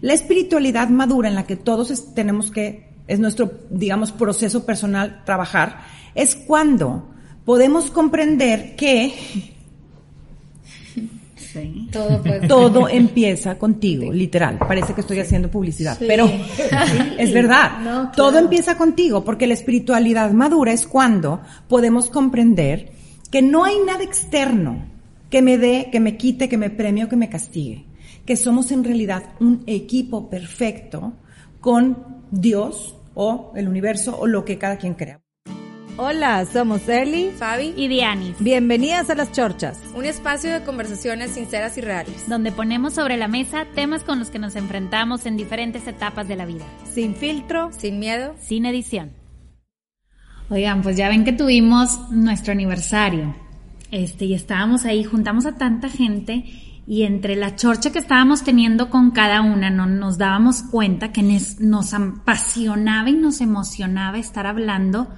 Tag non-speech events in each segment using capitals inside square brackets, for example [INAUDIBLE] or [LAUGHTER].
La espiritualidad madura en la que todos tenemos que, es nuestro, digamos, proceso personal trabajar, es cuando podemos comprender que Todo, Todo empieza contigo, literal. Parece que estoy haciendo publicidad, pero es verdad. Todo empieza contigo, porque la espiritualidad madura es cuando podemos comprender que no hay nada externo que me dé, que me quite, que me premie o que me castigue. Que somos en realidad un equipo perfecto con Dios o el universo o lo que cada quien crea. Hola, somos Eli, Fabi y Dianis. Bienvenidas a Las Chorchas, un espacio de conversaciones sinceras y reales, donde ponemos sobre la mesa temas con los que nos enfrentamos en diferentes etapas de la vida. Sin filtro, sin miedo, sin edición. Oigan, pues ya ven que tuvimos nuestro aniversario. Este, y estábamos ahí, juntamos a tanta gente y entre la chorcha que estábamos teniendo con cada una, no, nos dábamos cuenta que nos apasionaba y nos emocionaba estar hablando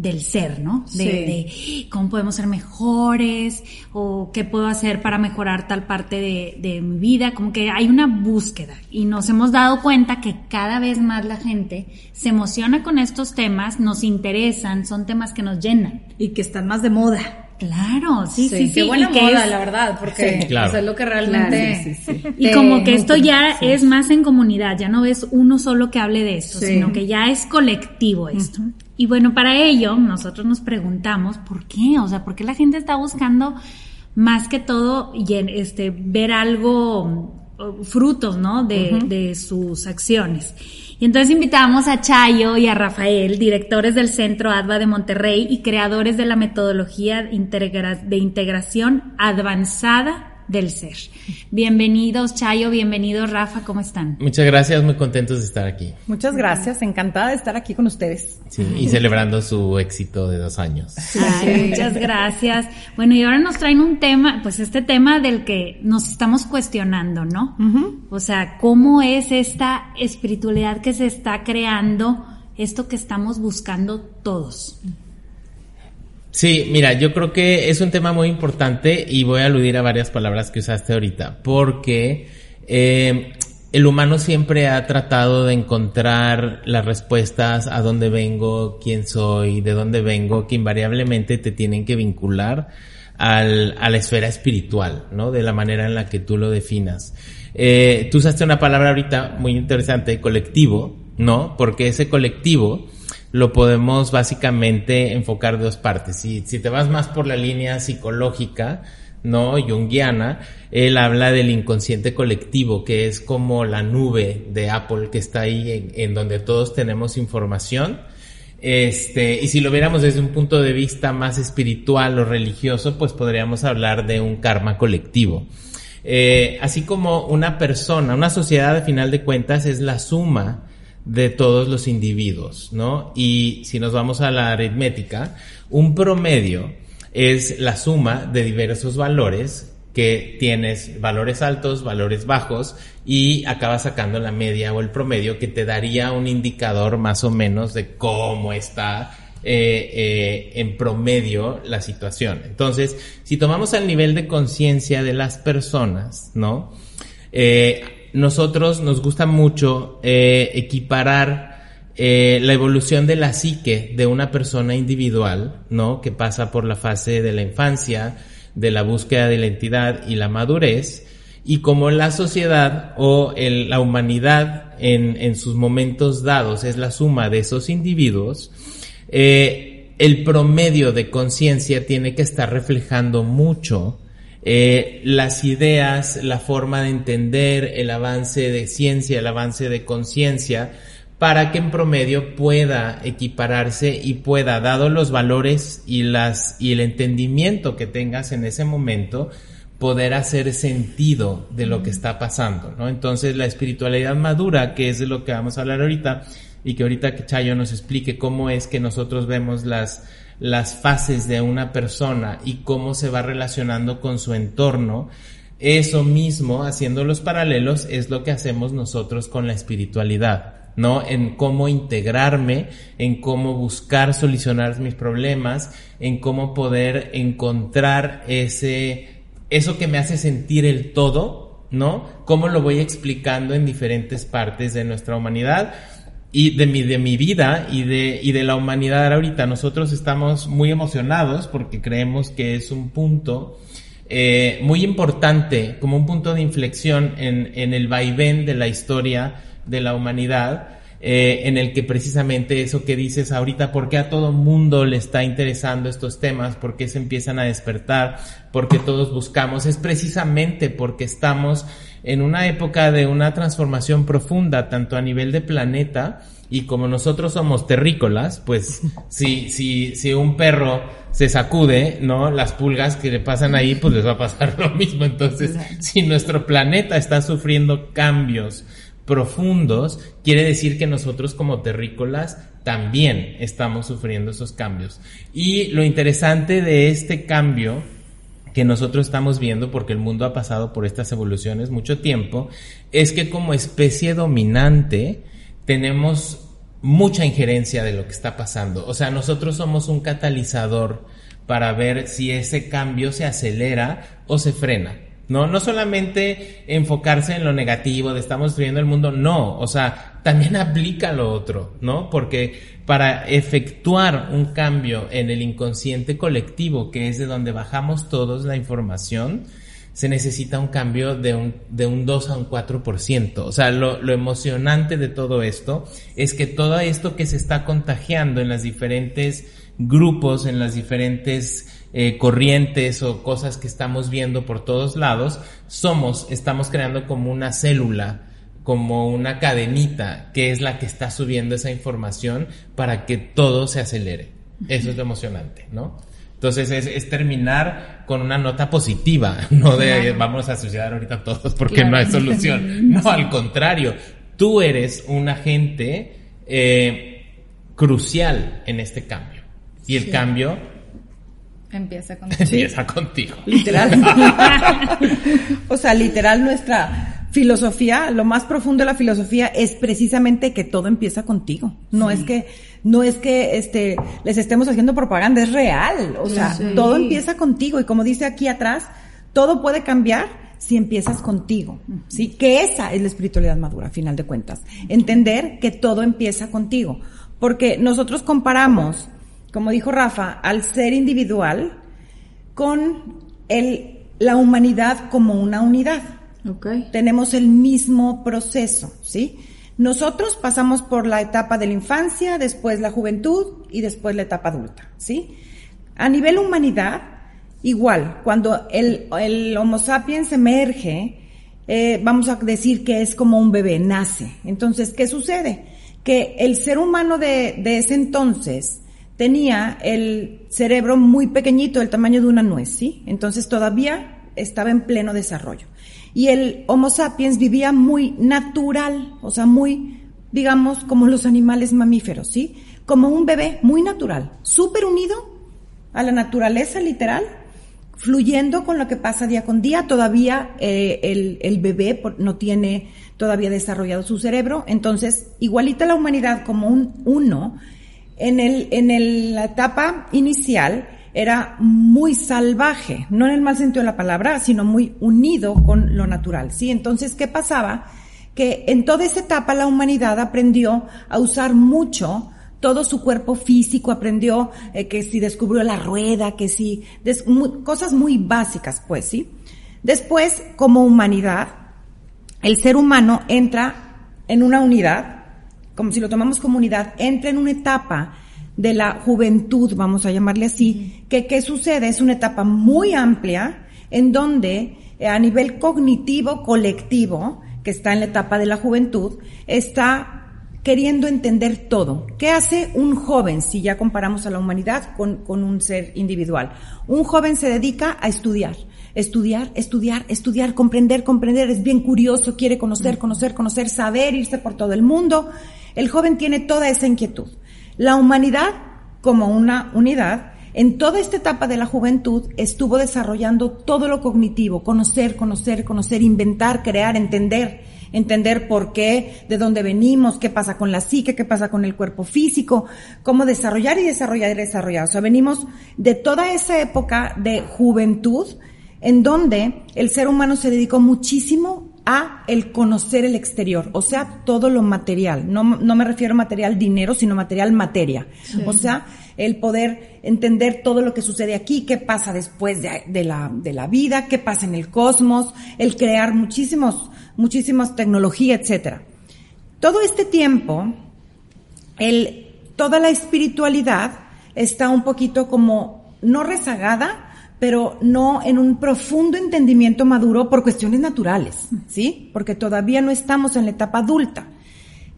del ser, ¿no? De, cómo podemos ser mejores o qué puedo hacer para mejorar tal parte de, de, mi vida. Como que hay una búsqueda y nos hemos dado cuenta que cada vez más la gente se emociona con estos temas, nos interesan, son temas que nos llenan. Y que están más de moda. Claro, sí, sí, sí. Qué buena moda, la verdad, porque es lo que realmente... y como que esto ya es más en comunidad, ya no es uno solo que hable de esto, sino que ya es colectivo esto. Y bueno, para ello nosotros nos preguntamos, ¿por qué? O sea, ¿por qué la gente está buscando más que todo este, ver algo, frutos, ¿no? De, de sus acciones. Y entonces invitamos a Chayo y a Rafael, directores del Centro ADVA de Monterrey y creadores de la metodología de integración avanzada del ser. Bienvenidos, Chayo, bienvenidos, Rafa, ¿cómo están? Muchas gracias, muy contentos de estar aquí. Muchas gracias, encantada de estar aquí con ustedes. Sí, y celebrando su éxito de dos años. muchas gracias. Bueno, y ahora nos traen un tema, pues este tema del que nos estamos cuestionando, ¿no? O sea, ¿cómo es esta espiritualidad que se está creando, esto que estamos buscando todos? Sí, mira, yo creo que es un tema muy importante y voy a aludir a varias palabras que usaste ahorita, porque eh, el humano siempre ha tratado de encontrar las respuestas a dónde vengo, quién soy, de dónde vengo, que invariablemente te tienen que vincular al, a la esfera espiritual, ¿no? De la manera en la que tú lo definas. Eh, tú usaste una palabra ahorita muy interesante, colectivo, ¿no? Porque ese colectivo lo podemos básicamente enfocar dos partes. Si, si te vas más por la línea psicológica, ¿no? Jungiana, él habla del inconsciente colectivo, que es como la nube de Apple que está ahí en, donde todos tenemos información. Este, y si lo viéramos desde un punto de vista más espiritual o religioso, pues podríamos hablar de un karma colectivo. Eh, así como una persona, una sociedad, a final de cuentas, es la suma de todos los individuos, ¿no? Y si nos vamos a la aritmética, un promedio es la suma de diversos valores que tienes valores altos, valores bajos y acabas sacando la media o el promedio que te daría un indicador más o menos de cómo está eh, eh, en promedio la situación. Entonces, si tomamos el nivel de conciencia de las personas, ¿no? Eh, nosotros nos gusta mucho eh, equiparar eh, la evolución de la psique de una persona individual, ¿no? Que pasa por la fase de la infancia, de la búsqueda de la identidad y la madurez, y como la sociedad o la humanidad en, en, sus momentos dados es la suma de esos individuos, eh, el promedio de conciencia tiene que estar reflejando mucho eh, las ideas, la forma de entender el avance de ciencia, el avance de conciencia, para que en promedio pueda equipararse y pueda, dado los valores y las, y el entendimiento que tengas en ese momento, poder hacer sentido de lo que está pasando, ¿no? Entonces la espiritualidad madura, que es de lo que vamos a hablar ahorita, y que ahorita que Chayo nos explique cómo es que nosotros vemos las, las fases de una persona y cómo se va relacionando con su entorno, eso mismo, haciendo los paralelos, es lo que hacemos nosotros con la espiritualidad. ¿no? En cómo integrarme, en cómo buscar solucionar mis problemas, en cómo poder encontrar ese, eso que me hace sentir el todo, ¿no? Cómo lo voy explicando en diferentes partes de nuestra humanidad y de mi, de mi vida y de, y de la humanidad ahorita. Nosotros estamos muy emocionados porque creemos que es un punto eh, muy importante, como un punto de inflexión en, en el vaivén de la historia de la humanidad. Eh, en el que precisamente eso que dices ahorita, ¿por qué a todo mundo le está interesando estos temas? ¿Por qué se empiezan a despertar? ¿Por qué todos buscamos? Es precisamente porque estamos en una época de una transformación profunda, tanto a nivel de planeta, y como nosotros somos terrícolas, pues [LAUGHS] si, si, si un perro se sacude, ¿no? Las pulgas que le pasan ahí, pues les va a pasar [LAUGHS] lo mismo. Entonces, si nuestro planeta está sufriendo cambios profundos, quiere decir que nosotros como terrícolas también estamos sufriendo esos cambios. Y lo interesante de este cambio que nosotros estamos viendo, porque el mundo ha pasado por estas evoluciones mucho tiempo, es que como especie dominante tenemos mucha injerencia de lo que está pasando. O sea, nosotros somos un catalizador para ver si ese cambio se acelera o se frena. ¿No? No solamente enfocarse en lo negativo de estamos destruyendo el mundo, no, o sea, también aplica lo otro, ¿no? Porque para efectuar un cambio en el inconsciente colectivo, que es de donde bajamos todos la información, se necesita un cambio de un, de un 2 a un 4%. O sea, lo, lo emocionante de todo esto es que todo esto que se está contagiando en las diferentes grupos, en las diferentes eh, corrientes o cosas que estamos viendo por todos lados, somos, estamos creando como una célula, como una cadenita que es la que está subiendo esa información para que todo se acelere. Eso es lo emocionante, ¿no? Entonces es, terminar con una nota positiva, [LAUGHS] no de vamos a suicidar ahorita todos porque no hay solución. [LAUGHS] No, al contrario, tú eres un agente eh, crucial en este cambio. Y el cambio Empieza [LAUGHS] contigo. Empieza contigo. Literal. [LAUGHS] o sea, literal nuestra filosofía, lo más profundo de la filosofía es precisamente que todo empieza contigo. No es que, no es que este, les estemos haciendo propaganda, es real. O sea, todo empieza contigo. Y como dice aquí atrás, todo puede cambiar si empiezas contigo. Sí, que esa es la espiritualidad madura, a final de cuentas. Entender que todo empieza contigo. Porque nosotros comparamos como dijo Rafa, al ser individual con el, la humanidad como una unidad. Okay. Tenemos el mismo proceso, ¿sí? Nosotros pasamos por la etapa de la infancia, después la juventud y después la etapa adulta, ¿sí? A nivel humanidad, igual, cuando el, el Homo sapiens emerge, eh, vamos a decir que es como un bebé, nace. Entonces, ¿qué sucede? Que el ser humano de, de ese entonces tenía el cerebro muy pequeñito, el tamaño de una nuez, ¿sí? Entonces todavía estaba en pleno desarrollo. Y el Homo sapiens vivía muy natural, o sea, muy, digamos, como los animales mamíferos, ¿sí? Como un bebé muy natural, súper unido a la naturaleza literal, fluyendo con lo que pasa día con día. Todavía eh, el, el, bebé no tiene todavía desarrollado su cerebro, entonces igualita la humanidad como un uno, en, el, en el, la etapa inicial era muy salvaje, no en el mal sentido de la palabra, sino muy unido con lo natural, ¿sí? Entonces, ¿qué pasaba? Que en toda esa etapa la humanidad aprendió a usar mucho todo su cuerpo físico, aprendió eh, que si descubrió la rueda, que si, cosas muy básicas, pues, ¿sí? Después, como humanidad, el ser humano entra en una unidad, como si lo tomamos como unidad, entra en una etapa de la juventud, vamos a llamarle así, que qué sucede? Es una etapa muy amplia en donde eh, a nivel cognitivo colectivo, que está en la etapa de la juventud, está queriendo entender todo. ¿Qué hace un joven si ya comparamos a la humanidad con, con un ser individual? Un joven se dedica a estudiar Estudiar, estudiar, estudiar, comprender, comprender, es bien curioso, quiere conocer, conocer, conocer, saber, irse por todo el mundo. El joven tiene toda esa inquietud. La humanidad, como una unidad, en toda esta etapa de la juventud estuvo desarrollando todo lo cognitivo, conocer, conocer, conocer, inventar, crear, entender, entender por qué, de dónde venimos, qué pasa con la psique, qué pasa con el cuerpo físico, cómo desarrollar y desarrollar y desarrollar. O sea, venimos de toda esa época de juventud en donde el ser humano se dedicó muchísimo a el conocer el exterior, o sea, todo lo material. No, no me refiero a material dinero, sino material materia. O sea, el poder entender todo lo que sucede aquí, qué pasa después de, de, la, de la vida, qué pasa en el cosmos, el crear muchísimos, muchísimas tecnología, etcétera. Todo este tiempo, el, toda la espiritualidad está un poquito como no rezagada, pero no en un profundo entendimiento maduro por cuestiones naturales, ¿sí? Porque todavía no estamos en la etapa adulta.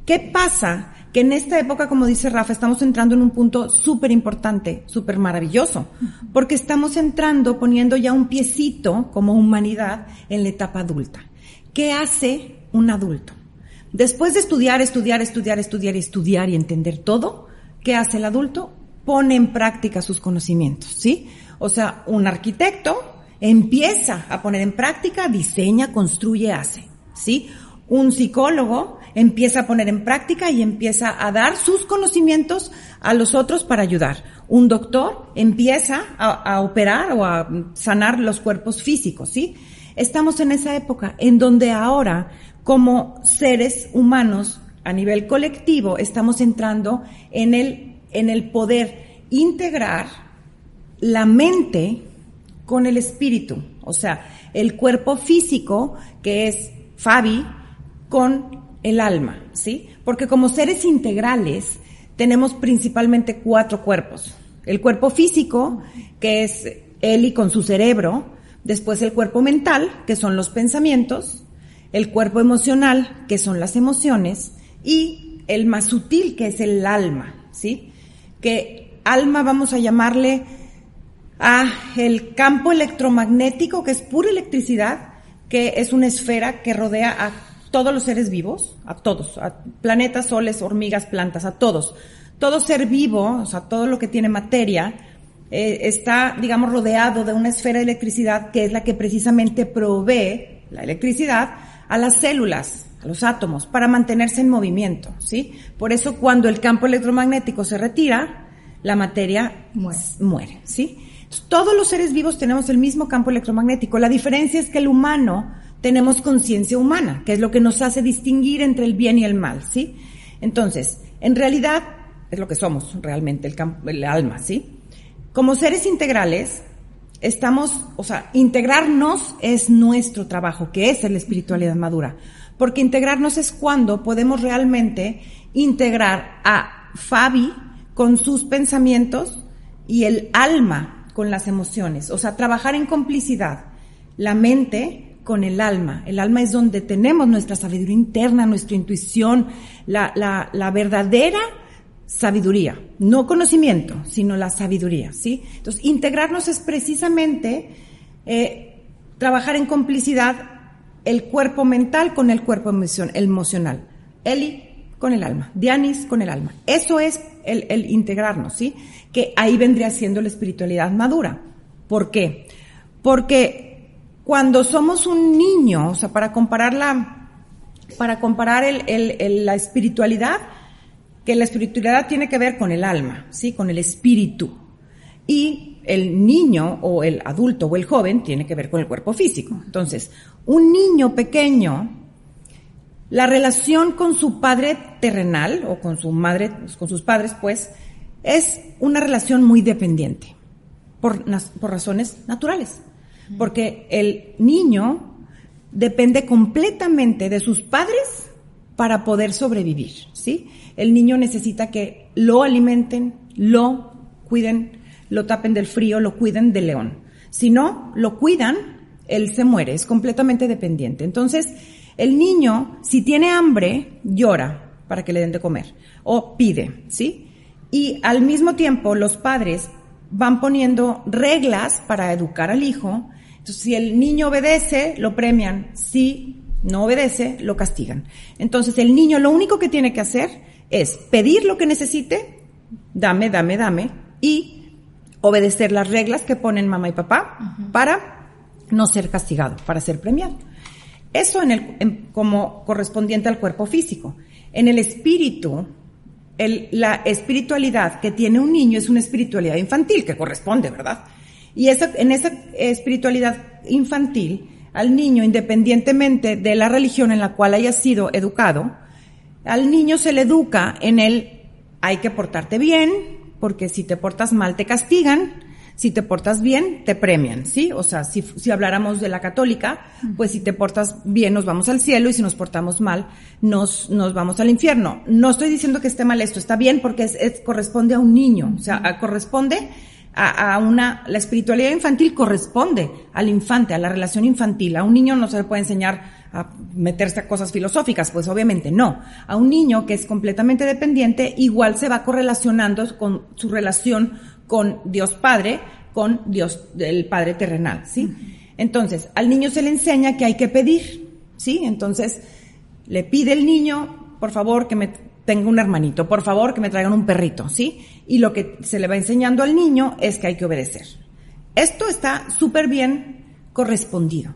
¿Qué pasa? Que en esta época, como dice Rafa, estamos entrando en un punto súper importante, súper maravilloso, porque estamos entrando, poniendo ya un piecito como humanidad en la etapa adulta. ¿Qué hace un adulto? Después de estudiar, estudiar, estudiar, estudiar, estudiar y entender todo, ¿qué hace el adulto? Pone en práctica sus conocimientos, ¿sí? O sea, un arquitecto empieza a poner en práctica, diseña, construye, hace, ¿sí? Un psicólogo empieza a poner en práctica y empieza a dar sus conocimientos a los otros para ayudar. Un doctor empieza a, operar o a sanar los cuerpos físicos, ¿sí? Estamos en esa época en donde ahora, como seres humanos a nivel colectivo, estamos entrando en el, en el poder integrar la mente con el espíritu, o sea, el cuerpo físico, que es Fabi, con el alma, ¿sí? Porque como seres integrales tenemos principalmente cuatro cuerpos. El cuerpo físico, que es Eli con su cerebro, después el cuerpo mental, que son los pensamientos, el cuerpo emocional, que son las emociones, y el más sutil, que es el alma, ¿sí? Que alma vamos a llamarle a el campo electromagnético, que es pura electricidad, que es una esfera que rodea a todos los seres vivos, a todos, a planetas, soles, hormigas, plantas, a todos. Todo ser vivo, o sea, todo lo que tiene materia, eh, está, digamos, rodeado de una esfera de electricidad que es la que precisamente provee la electricidad a las células, a los átomos, para mantenerse en movimiento, ¿sí? Por eso cuando el campo electromagnético se retira, la materia muere, muere ¿sí? Todos los seres vivos tenemos el mismo campo electromagnético. La diferencia es que el humano tenemos conciencia humana, que es lo que nos hace distinguir entre el bien y el mal, ¿sí? Entonces, en realidad es lo que somos realmente, el, campo, el alma, ¿sí? Como seres integrales, estamos, o sea, integrarnos es nuestro trabajo, que es la espiritualidad madura. Porque integrarnos es cuando podemos realmente integrar a Fabi con sus pensamientos y el alma con las emociones, o sea, trabajar en complicidad, la mente con el alma. El alma es donde tenemos nuestra sabiduría interna, nuestra intuición, la, la, la verdadera sabiduría, no conocimiento, sino la sabiduría, ¿sí? Entonces, integrarnos es precisamente eh, trabajar en complicidad el cuerpo mental con el cuerpo emocional. Eli con el alma, Dianis con el alma. Eso es el, el integrarnos, ¿sí? que ahí vendría siendo la espiritualidad madura. ¿Por qué? Porque cuando somos un niño, o sea, para comparar la, para comparar el, el, la espiritualidad, que la espiritualidad tiene que ver con el alma, ¿sí? Con el espíritu. Y el niño o el adulto o el joven tiene que ver con el cuerpo físico. Entonces, un niño pequeño, la relación con su padre terrenal o con su madre, con sus padres, pues, es una relación muy dependiente, por, por razones naturales, porque el niño depende completamente de sus padres para poder sobrevivir, ¿sí? El niño necesita que lo alimenten, lo cuiden, lo tapen del frío, lo cuiden del león. Si no, lo cuidan, él se muere, es completamente dependiente. Entonces, el niño, si tiene hambre, llora para que le den de comer o pide, ¿sí? Y al mismo tiempo los padres van poniendo reglas para educar al hijo Entonces, si el niño obedece, lo premian. Si no obedece, lo castigan. Entonces, el niño lo único que tiene que hacer es pedir lo que necesite, dame, dame, dame, y obedecer las reglas que ponen mamá y papá para no ser castigado, para ser premiado. Eso en el, como correspondiente al cuerpo físico. En el espíritu, el, la espiritualidad que tiene un niño es una espiritualidad infantil que corresponde, ¿verdad? Y esa, en esa espiritualidad infantil, al niño, independientemente de la religión en la cual haya sido educado, al niño se le educa en el hay que portarte bien, porque si te portas mal te castigan, si te portas bien te premian, ¿sí? O sea, si, si habláramos de la católica, pues si te portas bien nos vamos al cielo y si nos portamos mal nos, nos vamos al infierno. No estoy diciendo que esté mal esto, está bien porque es, corresponde a un niño, o sea, corresponde a, a, una, la espiritualidad infantil corresponde al infante, a la relación infantil. A un niño no se le puede enseñar a meterse a cosas filosóficas, pues obviamente no. A un niño que es completamente dependiente, igual se va correlacionando con su relación con Dios Padre, con Dios, el Padre terrenal, ¿sí? Entonces, al niño se le enseña que hay que pedir, ¿sí? Entonces, le pide el niño, por favor, que me tenga un hermanito, por favor que me traigan un perrito, ¿sí? Y lo que se le va enseñando al niño es que hay que obedecer. Esto está súper bien correspondido,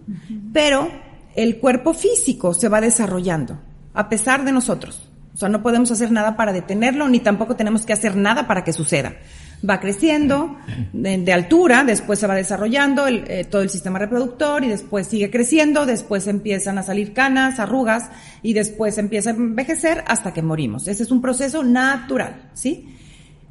pero el cuerpo físico se va desarrollando, a pesar de nosotros. O sea, no podemos hacer nada para detenerlo, ni tampoco tenemos que hacer nada para que suceda va creciendo de, altura, después se va desarrollando eh, todo el sistema reproductor y después sigue creciendo, después empiezan a salir canas, arrugas y después empieza a envejecer hasta que morimos. Ese es un proceso natural, ¿sí?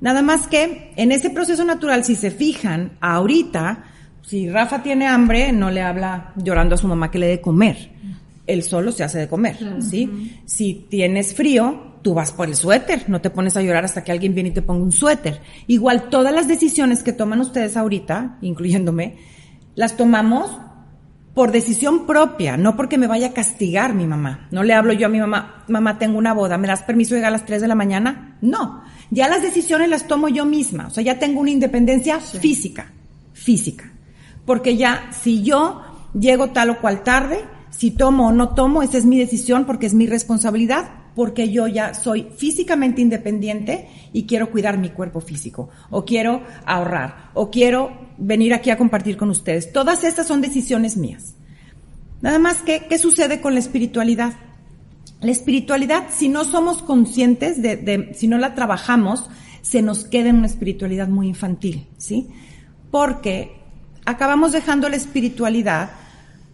Nada más que en ese proceso natural, si se fijan, ahorita, si Rafa tiene hambre, no le habla llorando a su mamá que le dé comer. Él solo se hace de comer, ¿sí? Si tienes frío, tú vas por el suéter, no te pones a llorar hasta que alguien viene y te ponga un suéter. Igual todas las decisiones que toman ustedes ahorita, incluyéndome, las tomamos por decisión propia, no porque me vaya a castigar mi mamá. No le hablo yo a mi mamá, mamá, tengo una boda, ¿me das permiso de llegar a las 3 de la mañana? No, ya las decisiones las tomo yo misma, o sea, ya tengo una independencia física, física. Porque ya, si yo llego tal o cual tarde, si tomo o no tomo, esa es mi decisión porque es mi responsabilidad, porque yo ya soy físicamente independiente y quiero cuidar mi cuerpo físico, o quiero ahorrar, o quiero venir aquí a compartir con ustedes. Todas estas son decisiones mías. Nada más que, ¿qué sucede con la espiritualidad? La espiritualidad, si no somos conscientes de, de si no la trabajamos, se nos queda en una espiritualidad muy infantil, ¿sí? Porque acabamos dejando la espiritualidad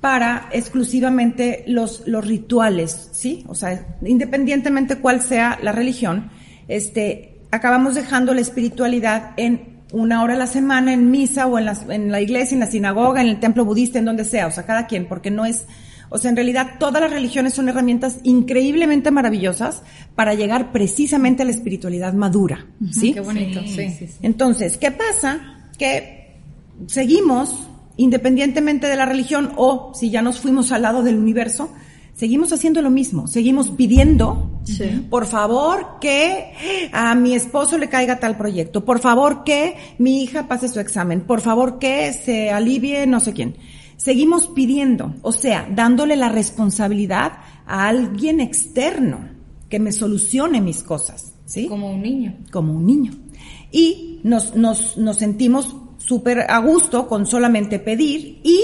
para exclusivamente los, los rituales, ¿sí? O sea, independientemente cuál sea la religión, este, acabamos dejando la espiritualidad en una hora a la semana en misa o en la, en la iglesia, en la sinagoga, en el templo budista, en donde sea, o sea, cada quien, porque no es, o sea, en realidad todas las religiones son herramientas increíblemente maravillosas para llegar precisamente a la espiritualidad madura, ¿sí? Qué bonito, sí. sí. Entonces, ¿qué pasa? Que seguimos independientemente de la religión o si ya nos fuimos al lado del universo, seguimos haciendo lo mismo, seguimos pidiendo, por favor, que a mi esposo le caiga tal proyecto, por favor, que mi hija pase su examen, por favor, que se alivie no sé quién. Seguimos pidiendo, o sea, dándole la responsabilidad a alguien externo que me solucione mis cosas, ¿sí? Como un niño. Como un niño. Y nos, nos, nos sentimos súper a gusto con solamente pedir y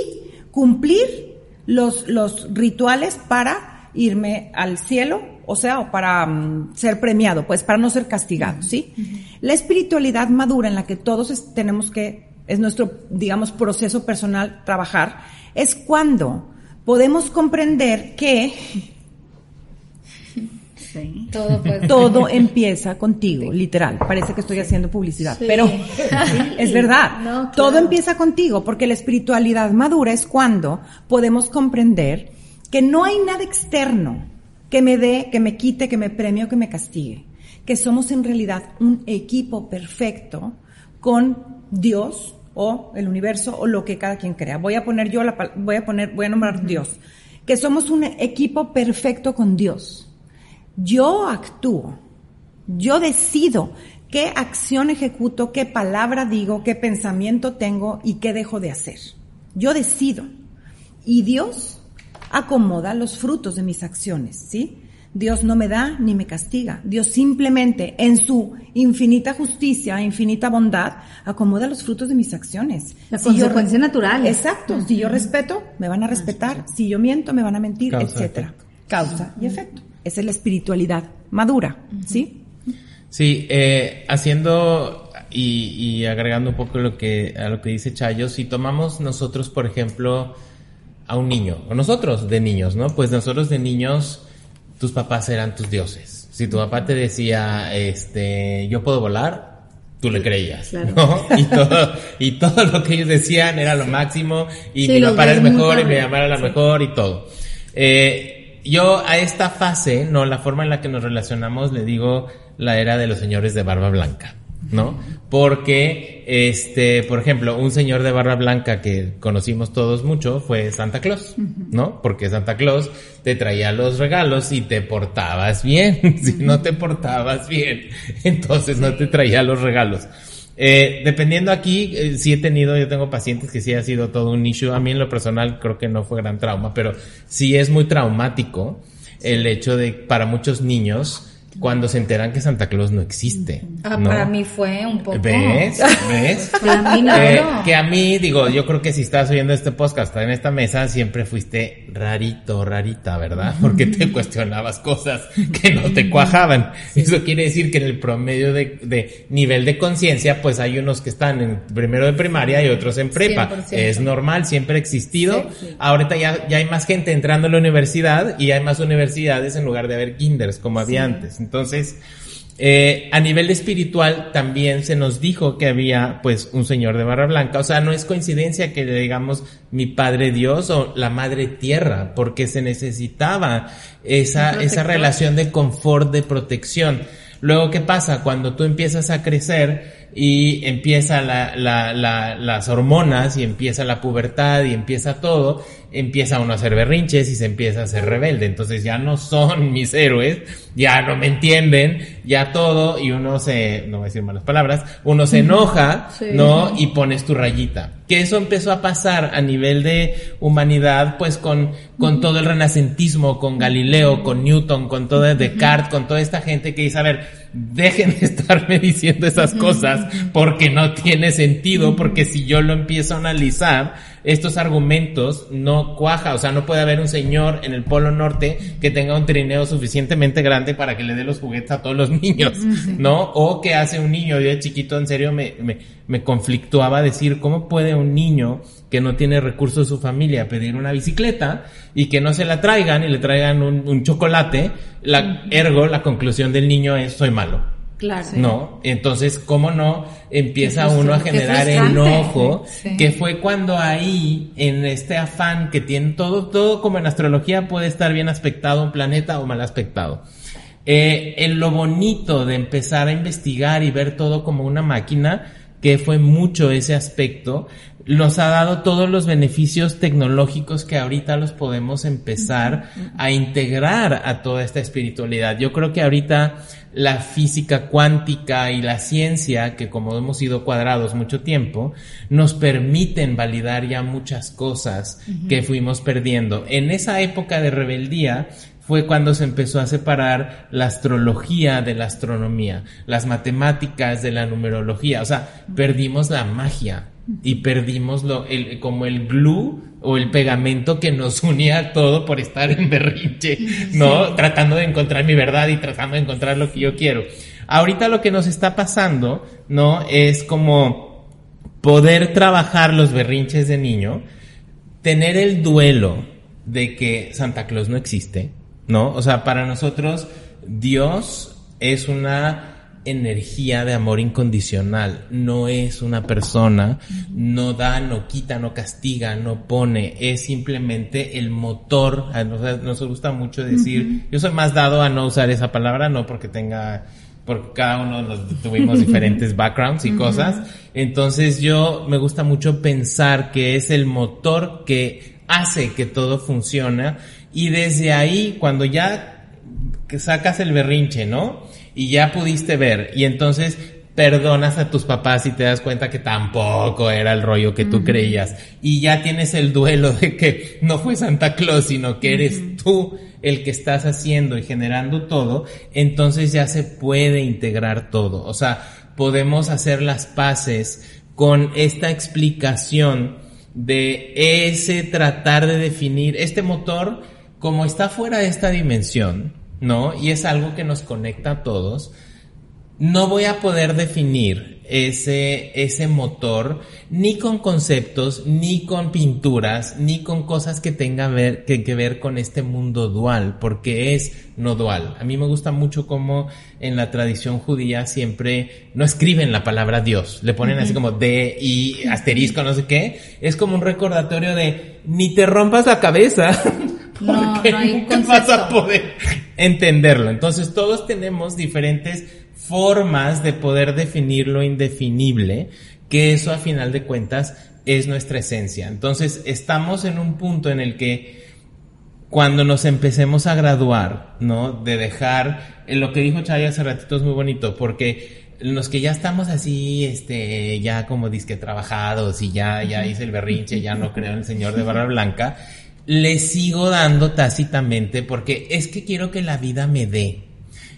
cumplir los, los rituales para irme al cielo, o sea, o para mm, ser premiado, pues para no ser castigado, ¿sí? La espiritualidad madura en la que todos tenemos que, es nuestro, digamos, proceso personal trabajar, es cuando podemos comprender que todo, empieza contigo, literal. Parece que estoy haciendo publicidad, pero [LAUGHS] es verdad. Todo empieza contigo, porque la espiritualidad madura es cuando podemos comprender que no hay nada externo que me dé, que me quite, que me premie o que me castigue. Que somos en realidad un equipo perfecto con Dios o el universo o lo que cada quien crea. Voy a poner yo la, voy a poner, voy a nombrar Dios. Que somos un equipo perfecto con Dios yo actúo, yo decido qué acción ejecuto, qué palabra digo, qué pensamiento tengo y qué dejo de hacer. Yo decido. Y Dios acomoda los frutos de mis acciones, ¿sí? Dios no me da ni me castiga. Dios simplemente en su infinita justicia, infinita bondad, acomoda los frutos de mis acciones. La consecuencia natural. Exacto. Si yo respeto, me van a respetar. Si yo miento, me van a mentir, etcétera. Causa y efecto. Esa es la espiritualidad madura, ¿sí? Sí, eh, haciendo y, y, agregando un poco lo que, a lo que dice Chayo, si tomamos nosotros, por ejemplo, a un niño, o nosotros de niños, ¿no? Pues nosotros de niños tus papás eran tus dioses. Si tu papá te decía, este, yo puedo volar, tú le creías, ¿no? Y todo, y todo lo que ellos decían era lo máximo, y mi papá era el mejor, y mi mamá era la mejor, y todo. Eh, yo a esta fase, ¿no? La forma en la que nos relacionamos, le digo la era de los señores de barba blanca. ¿no? Porque, este, por ejemplo, un señor de barra blanca que conocimos todos mucho fue Santa Claus, ¿no? Porque Santa Claus te traía los regalos y te portabas bien. [LAUGHS] si no te portabas bien, entonces no te traía los regalos. Eh, dependiendo aquí, eh, sí he tenido, yo tengo pacientes que sí ha sido todo un issue. A mí en lo personal creo que no fue gran trauma, pero sí es muy traumático el hecho de, para muchos niños, cuando se enteran que Santa Claus no existe. Ah, para mí fue un poco. ¿Ves? [LAUGHS] ¿Ves? Eh, que a mí, digo, yo creo que si estás oyendo este podcast en esta mesa, siempre fuiste rarito, rarita, ¿verdad? [LAUGHS] Porque te cuestionabas cosas que no te cuajaban. Eso quiere decir que en el promedio de, nivel de conciencia, pues hay unos que están en primero de primaria y otros en prepa. Es normal, siempre ha existido. Ahorita ya, ya hay más gente entrando a la universidad y hay más universidades en lugar de haber kinders como había antes. Entonces, eh, a nivel espiritual también se nos dijo que había pues un señor de barra blanca. O sea, no es coincidencia que le digamos mi padre Dios o la madre tierra, porque se necesitaba esa, esa relación de confort, de protección. Luego, ¿qué pasa? Cuando tú empiezas a crecer y empieza la, la, la, las hormonas y empieza la pubertad y empieza todo, empieza uno a hacer berrinches y se empieza a hacer rebelde. Entonces ya no son [LAUGHS] mis héroes, ya no me entienden, ya todo, y uno se, no voy a decir malas palabras, uno se enoja, ¿no? Y pones tu rayita. Que eso empezó a pasar a nivel de humanidad, pues con, con todo el renacentismo, con Galileo, con Newton, con todo Descartes, con toda esta gente que dice, a ver, dejen de estarme [LAUGHS] diciendo esas cosas porque no tiene sentido, porque si yo lo empiezo a analizar, estos argumentos no cuaja, o sea, no puede haber un señor en el Polo Norte que tenga un trineo suficientemente grande para que le dé los juguetes a todos los [LAUGHS] niños, ¿no? O que hace un niño, yo de chiquito en serio me, me, me conflictuaba decir, ¿cómo puede un niño que no tiene recursos su familia pedir una bicicleta y que no se la traigan y le traigan un, un chocolate? La, ergo, la conclusión del niño es, soy malo. Claro. ¿No? Entonces, ¿cómo no empieza uno a generar enojo? Que fue cuando ahí, en este afán que tiene todo, todo como en astrología puede estar bien aspectado un planeta o mal aspectado. Eh, en lo bonito de empezar a investigar y ver todo como una máquina, que fue mucho ese aspecto, nos ha dado todos los beneficios tecnológicos que ahorita los podemos empezar a integrar a toda esta espiritualidad. Yo creo que ahorita la física cuántica y la ciencia, que como hemos sido cuadrados mucho tiempo, nos permiten validar ya muchas cosas que fuimos perdiendo. En esa época de rebeldía, fue cuando se empezó a separar la astrología de la astronomía, las matemáticas de la numerología, o sea, perdimos la magia y perdimos lo, el, como el glue o el pegamento que nos [LAUGHS] unía a todo por estar en berrinche, ¿no? Tratando de encontrar mi verdad y tratando de encontrar lo que yo quiero. Ahorita lo que nos está pasando, ¿no? Es como poder trabajar los berrinches de niño, tener el duelo de que Santa Claus no existe, ¿no? O sea, para nosotros Dios es una energía de amor incondicional, no es una persona, no da, no quita, no castiga, no pone, es simplemente el motor, nos, gusta mucho decir, yo soy más dado a no usar esa palabra, no porque tenga, porque cada uno nos tuvimos diferentes backgrounds y cosas, entonces yo me gusta mucho pensar que es el motor que hace que todo funcione y desde ahí, cuando ya sacas el berrinche, ¿no? Y ya pudiste ver, y entonces perdonas a tus papás y te das cuenta que tampoco era el rollo que tú creías. Y ya tienes el duelo de que no fue Santa Claus, sino que eres tú el que estás haciendo y generando todo, entonces ya se puede integrar todo. O sea, podemos hacer las paces con esta explicación de ese tratar de definir este motor como está fuera de esta dimensión, ¿no? Y es algo que nos conecta a todos no voy a poder definir ese, ese motor ni con conceptos, ni con pinturas, ni con cosas que tengan ver, que, que, ver con este mundo dual, porque es no dual. A mí me gusta mucho cómo en la tradición judía siempre no escriben la palabra Dios, le ponen así como D, I, asterisco, no sé qué. Es como un recordatorio de ni te rompas la cabeza. [LAUGHS] Porque [LAUGHS] no, nunca vas a poder entenderlo. Entonces todos tenemos diferentes formas de poder definir lo indefinible, que eso a final de cuentas es nuestra esencia. Entonces estamos en un punto en el que cuando nos empecemos a graduar, ¿no? De dejar, lo que dijo Chay hace ratito es muy bonito, porque los que ya estamos así, este, ya como disque trabajados y ya, ya hice el berrinche, ya no creo en el señor de barra blanca, le sigo dando tácitamente porque es que quiero que la vida me dé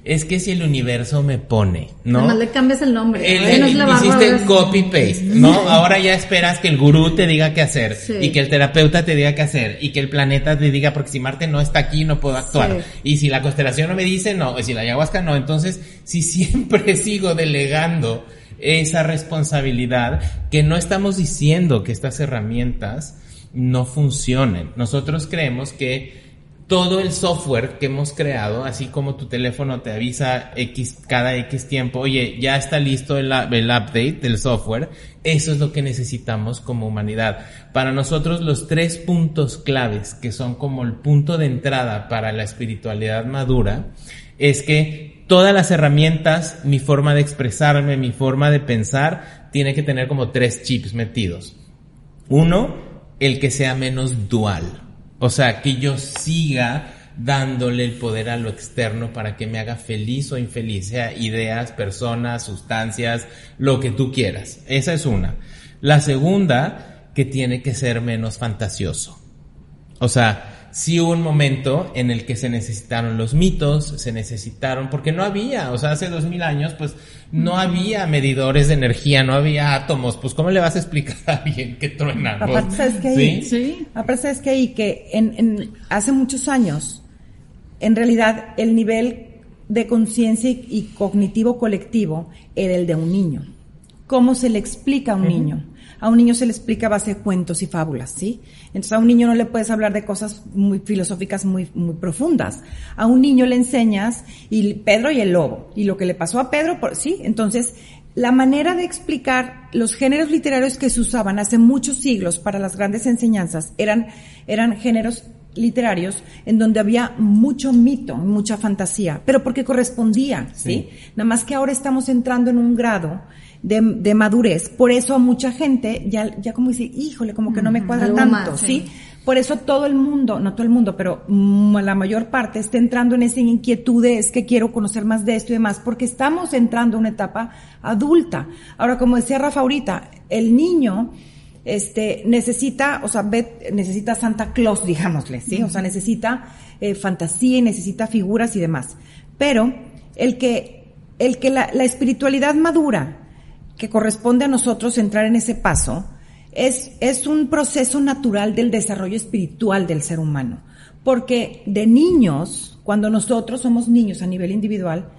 es que si el universo me pone, ¿no? Además le cambias el nombre. El, hiciste copy paste, ¿no? [LAUGHS] Ahora ya esperas que el gurú te diga qué hacer y que el terapeuta te diga qué hacer y que el planeta te diga porque si Marte no está aquí no puedo actuar y si la constelación no me dice no, y si la ayahuasca no, entonces si siempre [LAUGHS] sigo delegando esa responsabilidad que no estamos diciendo que estas herramientas no funcionen. Nosotros creemos que todo el software que hemos creado, así como tu teléfono te avisa X, cada X tiempo, oye, ya está listo el, el, update del software, eso es lo que necesitamos como humanidad. Para nosotros los tres puntos claves, que son como el punto de entrada para la espiritualidad madura, es que todas las herramientas, mi forma de expresarme, mi forma de pensar, tiene que tener como tres chips metidos. Uno, el que sea menos dual. O sea, que yo siga dándole el poder a lo externo para que me haga feliz o infeliz, sea ideas, personas, sustancias, lo que tú quieras. Esa es una. La segunda, que tiene que ser menos fantasioso. O sea, sí hubo un momento en el que se necesitaron los mitos, se necesitaron, porque no había, o sea, hace dos mil años, pues no había medidores de energía, no había átomos, pues ¿cómo le vas a explicar a alguien que truena? Aparte, ¿sabes que ahí, ¿Sí? Aparte, ¿sabes que ahí? Que en, en, hace muchos años, en realidad, el nivel de conciencia y cognitivo colectivo era el de un niño. ¿Cómo se le explica a un niño? A un niño se le explica a base de cuentos y fábulas, ¿sí? Entonces a un niño no le puedes hablar de cosas muy filosóficas muy, muy profundas. A un niño le enseñas y Pedro y el lobo. Y lo que le pasó a Pedro, por, sí. Entonces, la manera de explicar los géneros literarios que se usaban hace muchos siglos para las grandes enseñanzas eran, eran géneros literarios en donde había mucho mito, mucha fantasía, pero porque correspondía, ¿sí? Nada más que ahora estamos entrando en un grado de, madurez. Por eso a mucha gente ya, ya como dice, híjole, como que no me cuadra tanto, ¿sí? Por eso todo el mundo, no todo el mundo, pero la mayor parte está entrando en esa inquietud de es que quiero conocer más de esto y demás, porque estamos entrando en una etapa adulta. Ahora, como decía Rafa ahorita, el niño, este, necesita, o sea, necesita Santa Claus, digámosle, ¿sí? O sea, necesita eh, fantasía y necesita figuras y demás. Pero el que, el que la, la espiritualidad madura, que corresponde a nosotros entrar en ese paso, es, es un proceso natural del desarrollo espiritual del ser humano. Porque de niños, cuando nosotros somos niños a nivel individual,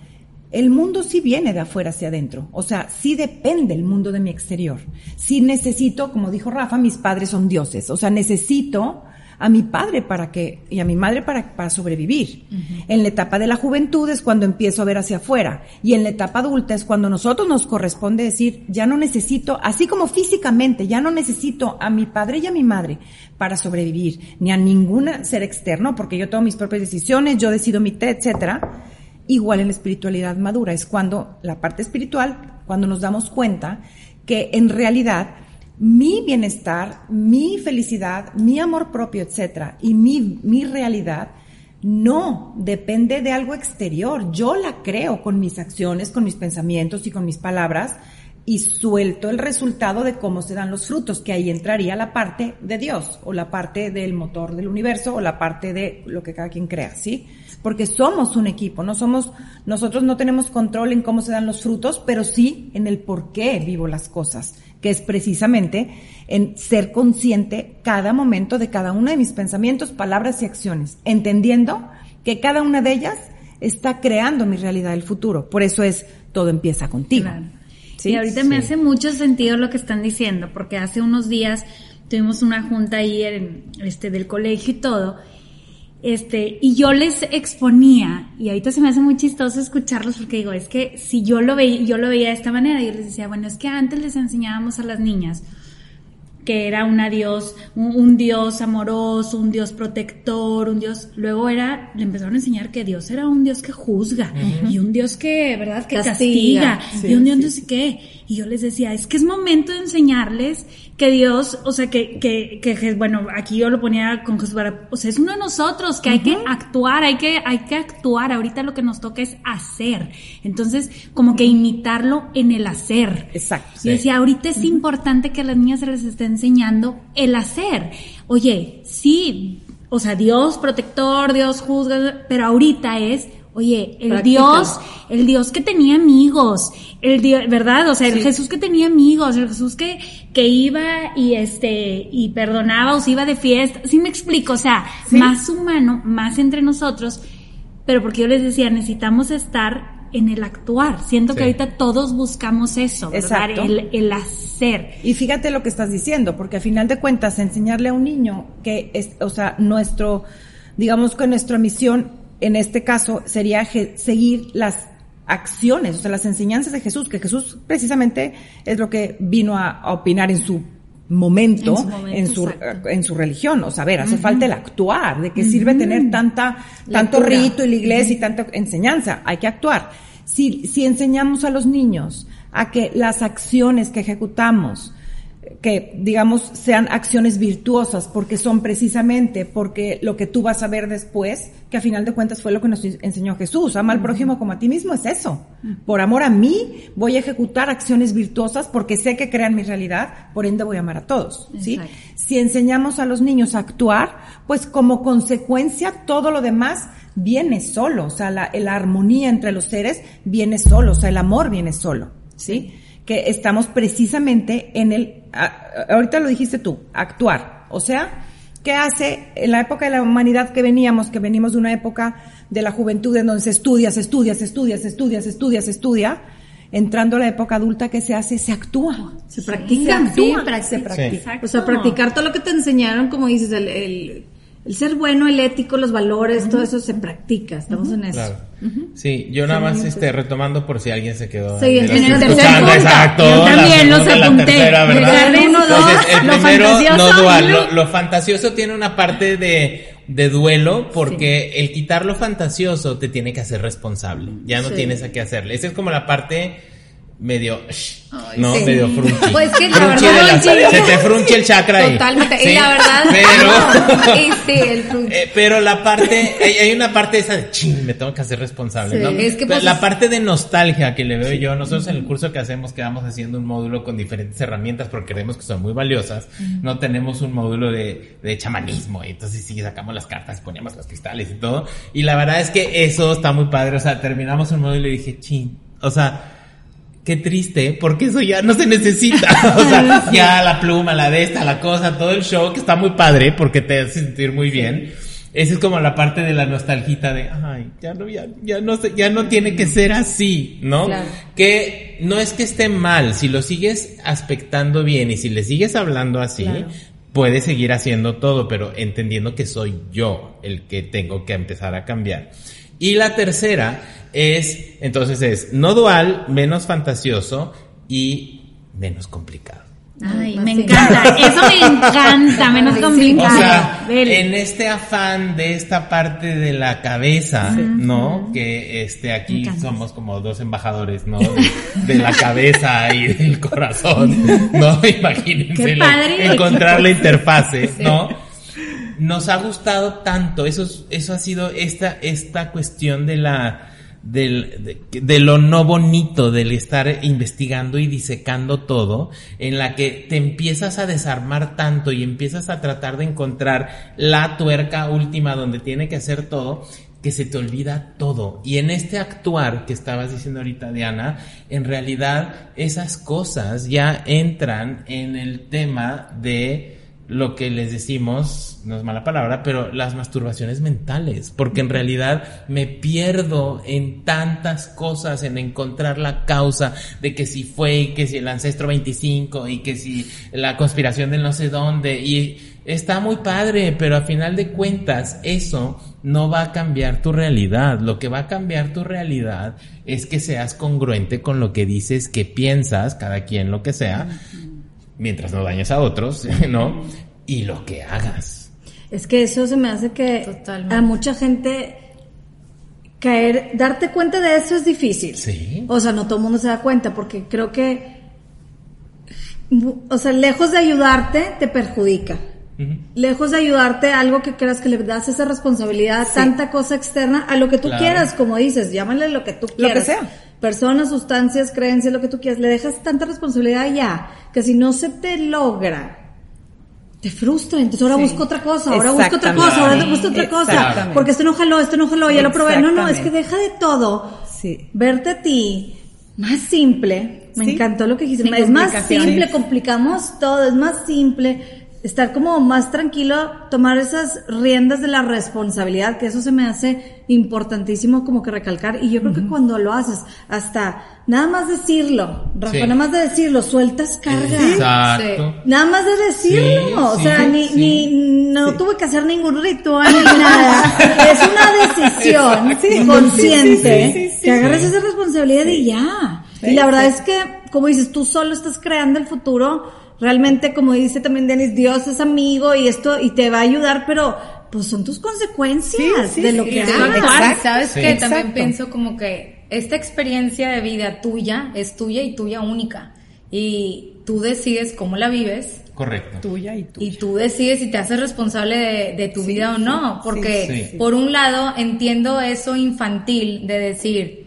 el mundo sí viene de afuera hacia adentro. O sea, sí depende el mundo de mi exterior. Sí necesito, como dijo Rafa, mis padres son dioses. O sea, necesito a mi padre para que, y a mi madre para, para sobrevivir. En la etapa de la juventud es cuando empiezo a ver hacia afuera. Y en la etapa adulta es cuando nosotros nos corresponde decir, ya no necesito, así como físicamente, ya no necesito a mi padre y a mi madre para sobrevivir, ni a ningún ser externo, porque yo tomo mis propias decisiones, yo decido mi té, etcétera. Igual en la espiritualidad madura es cuando la parte espiritual, cuando nos damos cuenta que en realidad mi bienestar, mi felicidad, mi amor propio, etcétera, y mi, mi realidad No, depende de algo exterior. Yo la creo con mis acciones, con mis pensamientos y con mis palabras y suelto el resultado de cómo se dan los frutos, que ahí entraría la parte de Dios o la parte del motor del universo o la parte de lo que cada quien crea, ¿sí? Porque somos un equipo, no somos, nosotros no tenemos control en cómo se dan los frutos, pero sí en el por qué vivo las cosas, que es precisamente en ser consciente cada momento de cada uno de mis pensamientos, palabras y acciones, entendiendo que cada una de ellas está creando mi realidad del futuro. Por eso es, todo empieza contigo. Sí, y ahorita me hace mucho sentido lo que están diciendo, porque hace unos días tuvimos una junta ahí en, este, del colegio y todo, este, y yo les exponía, y ahorita se me hace muy chistoso escucharlos porque digo, es que si yo lo veía, yo lo veía de esta manera, yo les decía, bueno, es que antes les enseñábamos a las niñas que era una dios, un, dios amoroso, un dios protector, un dios, luego era, le empezaron a enseñar que Dios era un dios que juzga, y un dios que, ¿verdad? Que castiga, y un dios no sé qué. Y yo les decía, es que es momento de enseñarles que Dios, o sea, que, que, que, bueno, aquí yo lo ponía con Jesús, o sea, es uno de nosotros, que hay que actuar, hay que, hay que actuar, ahorita lo que nos toca es hacer. Entonces, como que imitarlo en el hacer. Exacto. Y decía, ahorita es importante que a las niñas se les esté enseñando el hacer. Oye, sí, o sea, Dios protector, Dios juzga, pero ahorita es Oye, el Dios, el Dios que tenía amigos, el Dios, ¿verdad? O sea, el Jesús que tenía amigos, el Jesús que, que iba y este, y perdonaba o se iba de fiesta. Sí me explico, o sea, más humano, más entre nosotros, pero porque yo les decía, necesitamos estar en el actuar. Siento que ahorita todos buscamos eso, ¿verdad? El, el, hacer. Y fíjate lo que estás diciendo, porque a final de cuentas, enseñarle a un niño que es, o sea, nuestro, digamos que nuestra misión en este caso sería seguir las acciones, o sea, las enseñanzas de Jesús, que Jesús precisamente es lo que vino a, opinar en su momento, en su, en su, religión. O ver, hace falta el actuar, de qué sirve tener tanta, tanto rito y la iglesia y tanta enseñanza, hay que actuar. Si, si enseñamos a los niños a que las acciones que ejecutamos, que, digamos, sean acciones virtuosas, porque son precisamente porque lo que tú vas a ver después, que a final de cuentas fue lo que nos enseñó Jesús, ama al prójimo como a ti mismo, es eso. Por amor a mí, voy a ejecutar acciones virtuosas porque sé que crean mi realidad, por ende voy a amar a todos, ¿sí? Si enseñamos a los niños a actuar, pues como consecuencia todo lo demás viene solo, o sea, la, la armonía entre los seres viene solo, o sea, el amor viene solo, ¿sí? Que estamos precisamente en el, ahorita lo dijiste tú, actuar. O sea, ¿qué hace en la época de la humanidad que veníamos, que venimos de una época de la juventud en donde se estudia, se estudia, se estudia, se estudia, se estudia, se estudia? Entrando a la época adulta, ¿qué se hace? Se actúa. Se practica. Se actúa. se practica. O sea, practicar todo lo que te enseñaron, como dices, el el ser bueno, el ético, los valores, todo eso se practica, estamos en eso. Sí, yo nada más este retomando por si alguien se quedó sí, en, el tercer exacto, yo también los apunté. Uno, dos, el lo primero no dual, lo, lo, fantasioso tiene una parte de de duelo porque el quitar lo fantasioso te tiene que hacer responsable, ya no tienes a qué hacerle. Esa es como la parte medio, no, medio frunchi. [LAUGHS] Pues que la verdad, se te frunche el chakra ahí. Totalmente, y la verdad, pero, [LAUGHS] este, el eh, pero la parte, hay, una parte esa de, ching, me tengo que hacer responsable, ¿no? Es que pues, la parte de nostalgia que le veo yo, nosotros en el curso que hacemos quedamos haciendo un módulo con diferentes herramientas porque creemos que son muy valiosas, no tenemos un módulo de, de chamanismo, y entonces sí sacamos las cartas, poníamos los cristales y todo, y la verdad es que eso está muy padre, o sea, terminamos un módulo y dije, ching, o sea, qué triste, porque eso ya no se necesita. [LAUGHS] o sea, [LAUGHS] ya la pluma, la de esta, la cosa, todo el show, que está muy padre, porque te hace sentir muy bien. Esa es como la parte de la nostalgita de, ay, ya no, ya, ya no ya no tiene que ser así, ¿no? Que no es que esté mal, si lo sigues aspectando bien y si le sigues hablando así, puedes seguir haciendo todo, pero entendiendo que soy yo el que tengo que empezar a cambiar. Y la tercera es, entonces es no dual, menos fantasioso y menos complicado. Ay, me encanta, [LAUGHS] eso me encanta, menos complicado. O sea, en este afán de esta parte de la cabeza, ¿no? Que este aquí somos como dos embajadores, ¿no? De, la cabeza y del corazón, ¿no? Imagínense encontrar la interfase, ¿no? Nos ha gustado tanto, eso, eso ha sido esta, esta cuestión de la, del, de, lo no bonito del estar investigando y disecando todo, en la que te empiezas a desarmar tanto y empiezas a tratar de encontrar la tuerca última donde tiene que hacer todo, que se te olvida todo. Y en este actuar que estabas diciendo ahorita, Diana, en realidad esas cosas ya entran en el tema de lo que les decimos, no es mala palabra, pero las masturbaciones mentales, porque en realidad me pierdo en tantas cosas, en encontrar la causa de que si fue, y que si el ancestro 25, y que si la conspiración de no sé dónde, y está muy padre, pero a final de cuentas eso no va a cambiar tu realidad. Lo que va a cambiar tu realidad es que seas congruente con lo que dices, que piensas, cada quien lo que sea, mientras no dañes a otros, [LAUGHS] ¿no? Y lo que hagas. Es que eso se me hace que a mucha gente caer, darte cuenta de eso es difícil. Sí. O sea, no todo el mundo se da cuenta porque creo que, o sea, lejos de ayudarte, te perjudica. Lejos de ayudarte algo que creas que le das esa responsabilidad, tanta cosa externa, a lo que tú quieras, como dices, llámale lo que tú quieras. Lo que sea. Personas, sustancias, creencias, lo que tú quieras. Le dejas tanta responsabilidad ya, que si no se te logra, te frustra. Entonces ahora busco otra cosa, ahora busco otra cosa, ahora busco otra cosa. Porque esto no jaló, esto no jaló, ya lo probé. No, no, es que deja de todo. Sí. Verte a ti más simple. Me encantó lo que dijiste. es más simple, complicamos todo, es más simple estar como más tranquilo, tomar esas riendas de la responsabilidad, que eso se me hace importantísimo como que recalcar. Y yo creo que cuando lo haces, hasta nada más decirlo, Rafa, nada más de decirlo, sueltas carga. Exacto. Nada más de decirlo. o sea, ni, ni, no tuve que hacer ningún ritual ni nada. [LAUGHS] es una decisión consciente que agarres esa responsabilidad y ya. y la verdad es que, como dices, tú solo estás creando el futuro realmente, como dice también Denis, Dios es amigo y esto, y te va a ayudar, pero pues son tus consecuencias de lo que hagas. ¿Sabes que También pienso como que esta experiencia de vida tuya es tuya y tuya única. Y tú decides cómo la vives. Correcto. Tuya y tuya. Y tú decides si te haces responsable de, tu vida o no. Porque, por un lado, entiendo eso infantil de decir,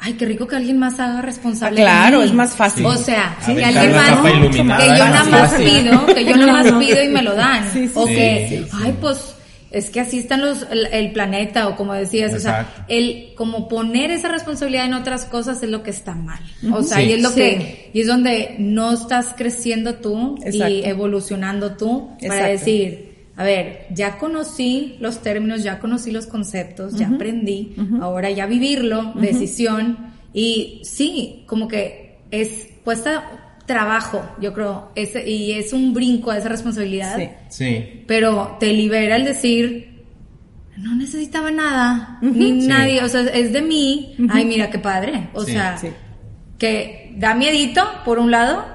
ay, qué rico que alguien más haga responsable. claro, es más fácil. O sea, que alguien más, que yo nada más pido, que yo nada más pido y me lo dan. o que, ay, pues, es que así están los, el, planeta, o como decías, o sea, el, como poner esa responsabilidad en otras cosas es lo que está mal. O sea, y es lo que, y es donde no estás creciendo tú y evolucionando tú para decir, a ver, ya conocí los términos, ya conocí los conceptos, ya aprendí, ahora ya vivirlo, decisión, y sí, como que es cuesta trabajo, yo creo, ese, y es un brinco a esa responsabilidad. Sí. sí. Pero te libera el decir, no necesitaba nada, ni nadie, o sea, es de mí, ay, mira qué padre, o sea, que da miedito, por un lado,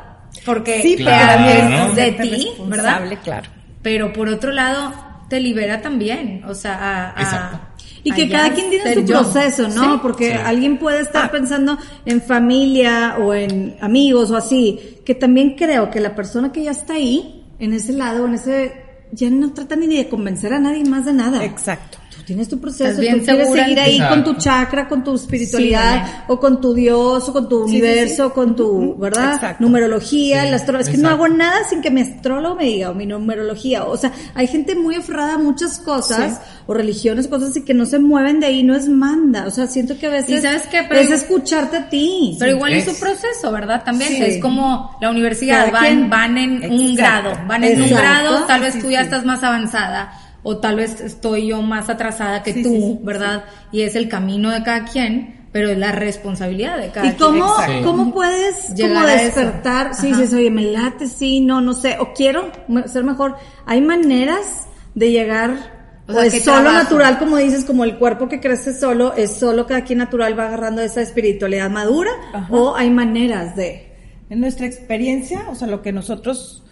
porque sí, pero es de ti, ¿verdad? Claro pero por otro lado te libera también, o sea, a, y que cada quien tiene su proceso, ¿no? Porque alguien puede estar ah. pensando en familia o en amigos o así, que también creo que la persona que ya está ahí, en ese lado, en ese, ya no trata ni de convencer a nadie más de nada. Exacto tienes tu proceso, tú quieres seguir ahí con tu chakra, con tu espiritualidad, o con tu Dios, o con tu universo, con tu, ¿verdad? Numerología, la Es que no hago nada sin que mi astrólogo me diga, o mi numerología. O sea, hay gente muy aferrada a muchas cosas, o religiones, cosas y que no se mueven de ahí, no es manda. O sea, siento que a veces sabes qué? es escucharte a ti. Pero igual es, su proceso, ¿verdad? También es como la universidad, van, van en un grado, van en un grado, tal vez tú ya estás más avanzada o tal vez estoy yo más atrasada que tú, ¿verdad? Y es el camino de cada quien, pero es la responsabilidad de cada quien. ¿Y cómo, cómo puedes como despertar? Sí, dices, oye, me late, sí, no, no sé, o quiero ser mejor. Hay maneras de llegar o, es solo natural, como dices, como el cuerpo que crece solo, es solo cada quien natural va agarrando esa espiritualidad madura, o hay maneras de... En nuestra experiencia, o sea, lo que nosotros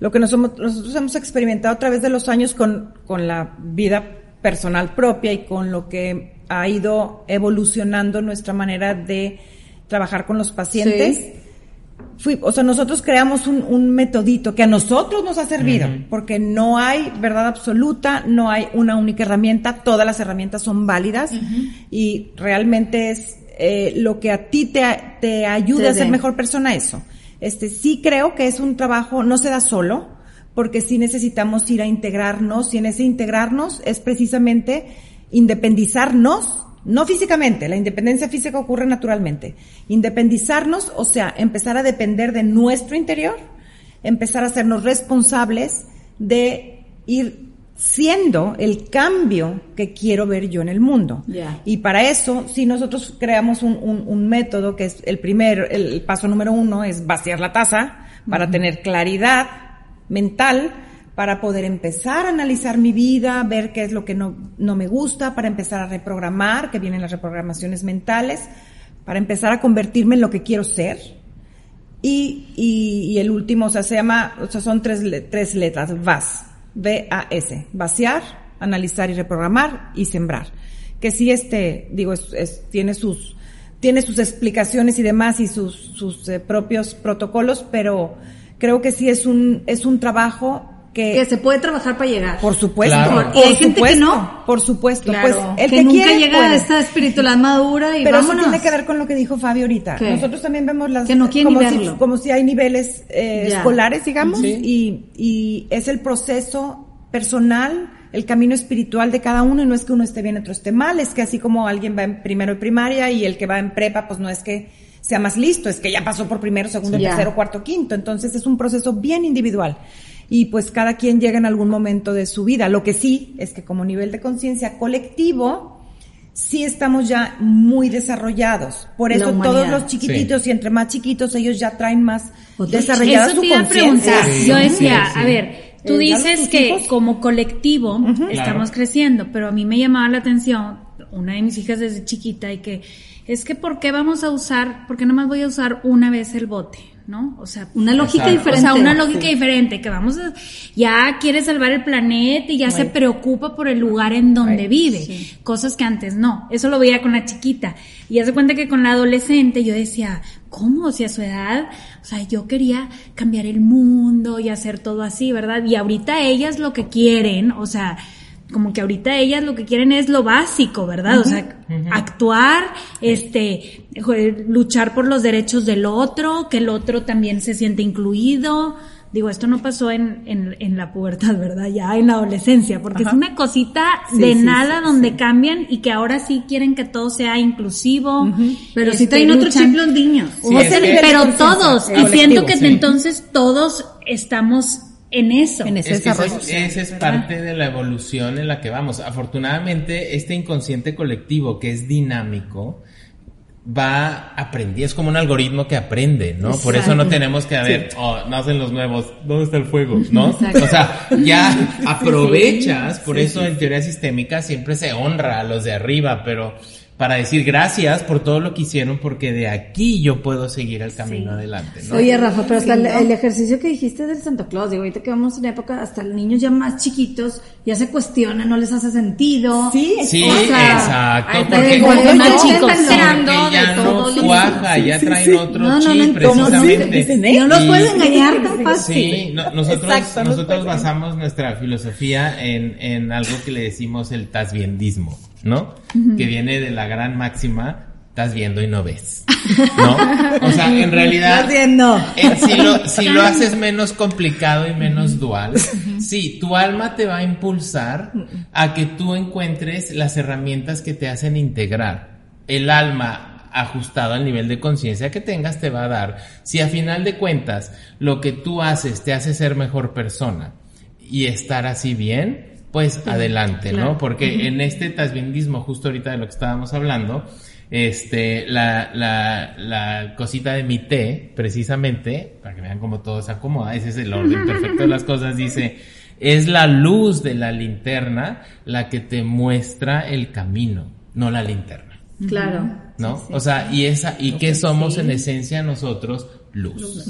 lo que nosotros hemos experimentado a través de los años con, con la vida personal propia y con lo que ha ido evolucionando nuestra manera de trabajar con los pacientes, fui, o sea, nosotros creamos un, un metodito que a nosotros nos ha servido, porque no hay verdad absoluta, no hay una única herramienta, todas las herramientas son válidas y realmente es eh, lo que a ti te, te ayude a ser mejor persona eso. Este, sí creo que es un trabajo, no se da solo, porque sí necesitamos ir a integrarnos y en ese integrarnos es precisamente independizarnos no físicamente, la independencia física ocurre naturalmente. Independizarnos, o sea, empezar a depender de nuestro interior, empezar a hacernos responsables de ir siendo el cambio que quiero ver yo en el mundo. Y para eso, si nosotros creamos un, un, método que es el primer, el paso número uno es vaciar la taza para tener claridad mental, para poder empezar a analizar mi vida, ver qué es lo que no, no me gusta, para empezar a reprogramar, que vienen las reprogramaciones mentales, para empezar a convertirme en lo que quiero ser. Y, y, el último, o sea, se llama, o sea, son tres, tres letras, VAS, V-A-S, vaciar, analizar y reprogramar y sembrar. Que sí, este, digo, es, tiene sus, tiene sus explicaciones y demás y sus, sus eh, propios protocolos, pero creo que sí es un, es un trabajo que, se puede trabajar para llegar. Por supuesto. y hay gente que no. Por supuesto. Pues el que, nunca llega a esta espiritualidad madura y Pero eso tiene que ver con lo que dijo Fabio ahorita. Nosotros también vemos las... Que no como, si, como si hay niveles eh, escolares, digamos, y, y es el proceso personal, el camino espiritual de cada uno, y no es que uno esté bien, otro esté mal, es que así como alguien va en primero y primaria y el que va en prepa, pues no es que sea más listo, es que ya pasó por primero, segundo, tercero, cuarto, quinto. Entonces es un proceso bien individual y pues cada quien llega en algún momento de su vida. Lo que sí es que como nivel de conciencia colectivo, sí estamos ya muy desarrollados. Por eso todos los chiquititos y entre más chiquitos ellos ya traen más desarrollada su conciencia. Yo decía, a ver, tú eh, dices que como colectivo estamos creciendo, pero a mí me llamaba la atención una de mis hijas desde chiquita y que es que ¿por qué vamos a usar, por qué más voy a usar una vez el bote? ¿No? O sea, una lógica diferente. O sea, una lógica diferente, que vamos a, ya quiere salvar el planeta y ya se preocupa por el lugar en donde vive, cosas que antes no. Eso lo veía con la chiquita. Y hace cuenta que con la adolescente yo decía, ¿cómo? O sea, a su edad, o sea, yo quería cambiar el mundo y hacer todo así, ¿verdad? Y ahorita ellas lo que quieren, o sea, como que ahorita ellas lo que quieren es lo básico, ¿verdad? O sea, actuar, este, luchar por los derechos del otro, que el otro también se siente incluido. Digo, esto no pasó en, en, en la pubertad, ¿verdad? Ya en la adolescencia, porque es una cosita de nada donde cambian y que ahora sí quieren que todo sea inclusivo. Pero sí traen otro chip los niños. pero todos, y siento que entonces todos estamos en eso. En ese Esa es parte de la evolución en la que vamos. Afortunadamente, este inconsciente colectivo que es dinámico va aprendiendo, es como un algoritmo que aprende, ¿no? Por eso no tenemos que, a ver, oh, nacen los nuevos, ¿dónde está el fuego? ¿No? O sea, ya [LAUGHS] aprovechas, por eso en teoría sistémica siempre se honra a los de arriba, pero para decir gracias por todo lo que hicieron, porque de aquí yo puedo seguir el camino adelante. ¿no? Oye, Rafa, pero hasta el, ejercicio que dijiste del Santa Claus, digo, ahorita que vamos en época, hasta los niños ya más chiquitos ya se cuestionan, no les hace sentido. Sí, sí, exacto. Porque cuando más chicos ya no cuaja, ya traen otro no, no, chip, precisamente. No, los puedes engañar tan fácil. Sí, nosotros, nosotros basamos nuestra filosofía en, en algo que le decimos el tasbiendismo. ¿No? Que viene de la gran máxima, estás viendo y no ves, [LAUGHS] ¿no? O sea, en realidad, si, lo, si lo haces menos complicado y menos dual, sí, tu alma te va a impulsar a que tú encuentres las herramientas que te hacen integrar. El alma ajustado al nivel de conciencia que tengas te va a dar. Si a final de cuentas lo que tú haces te hace ser mejor persona y estar así bien, pues adelante, ¿no? Porque en este tasbindismo, justo ahorita de lo que estábamos hablando, este, la, la, la cosita de mi té, precisamente, para que vean cómo todo se acomoda, ese es el orden perfecto de las cosas, dice, es la luz de la linterna la que te muestra el camino, no la linterna. Claro. ¿No? O sea, y esa, y qué somos en esencia nosotros, luz.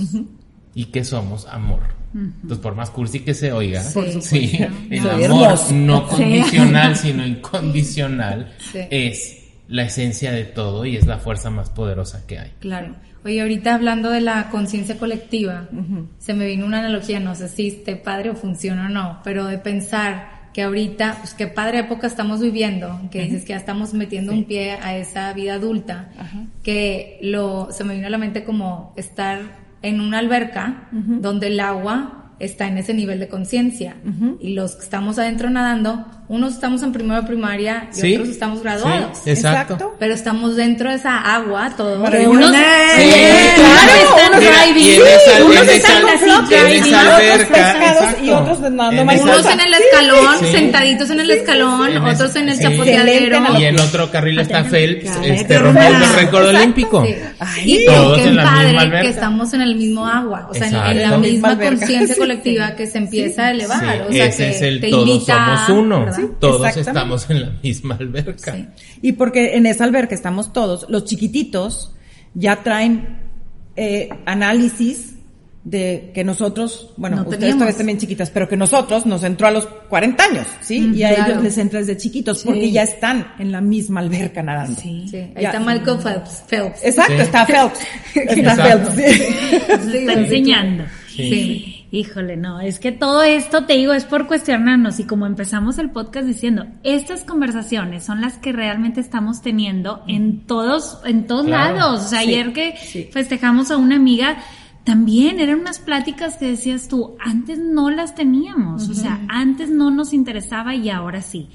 ¿Y qué somos? Amor. Entonces, por más cursi que se oiga, sí, el amor no condicional, sino incondicional, es la esencia de todo y es la fuerza más poderosa que hay. Claro. Oye, ahorita hablando de la conciencia colectiva, se me vino una analogía, no sé si esté padre o funciona o no, pero de pensar que ahorita, pues qué padre época estamos viviendo, que dices que ya estamos metiendo un pie a esa vida adulta, que lo, se me vino a la mente como estar en una alberca donde el agua está en ese nivel de conciencia. Y los que estamos adentro nadando, unos estamos en primera primaria y otros estamos graduados. Sí, exacto. Pero estamos dentro de esa agua, todos. unos, sí, claro, unos driving, unos están en esa alberca, y otros nadando Unos en el escalón, sentaditos en el escalón, otros en el chapoteadero. Y en otro carril está Phelps, este rompiendo el récord olímpico. Y todos en la misma alberca. que estamos en el mismo agua, o sea, en la misma conciencia [LAUGHS] colectiva que se empieza a elevar. o sea, ese que es el te todos invita, somos uno. Todos estamos en la misma alberca. Sí. Y porque en esa alberca estamos todos, los chiquititos ya traen eh, análisis de que nosotros, bueno, No ustedes todavía están bien chiquitas, pero que nosotros nos entró a los 40 años, ¿sí? Mm, y a claro. ellos les entra desde chiquitos Sí. porque ya están en la misma alberca nadando. Sí, ahí Ya. está Michael Phelps. Phelps. Exacto, Sí. está Phelps. [LAUGHS] Está Exacto. Phelps. sí. Está enseñando. Sí. Híjole, no, es que todo esto, te digo, es por cuestionarnos y como empezamos el podcast diciendo, estas conversaciones son las que realmente estamos teniendo en todos, en todos Claro. lados. O sea, Sí, ayer que sí. festejamos a una amiga, también eran unas pláticas que decías tú, antes no las teníamos, o sea, antes no nos interesaba y ahora sí.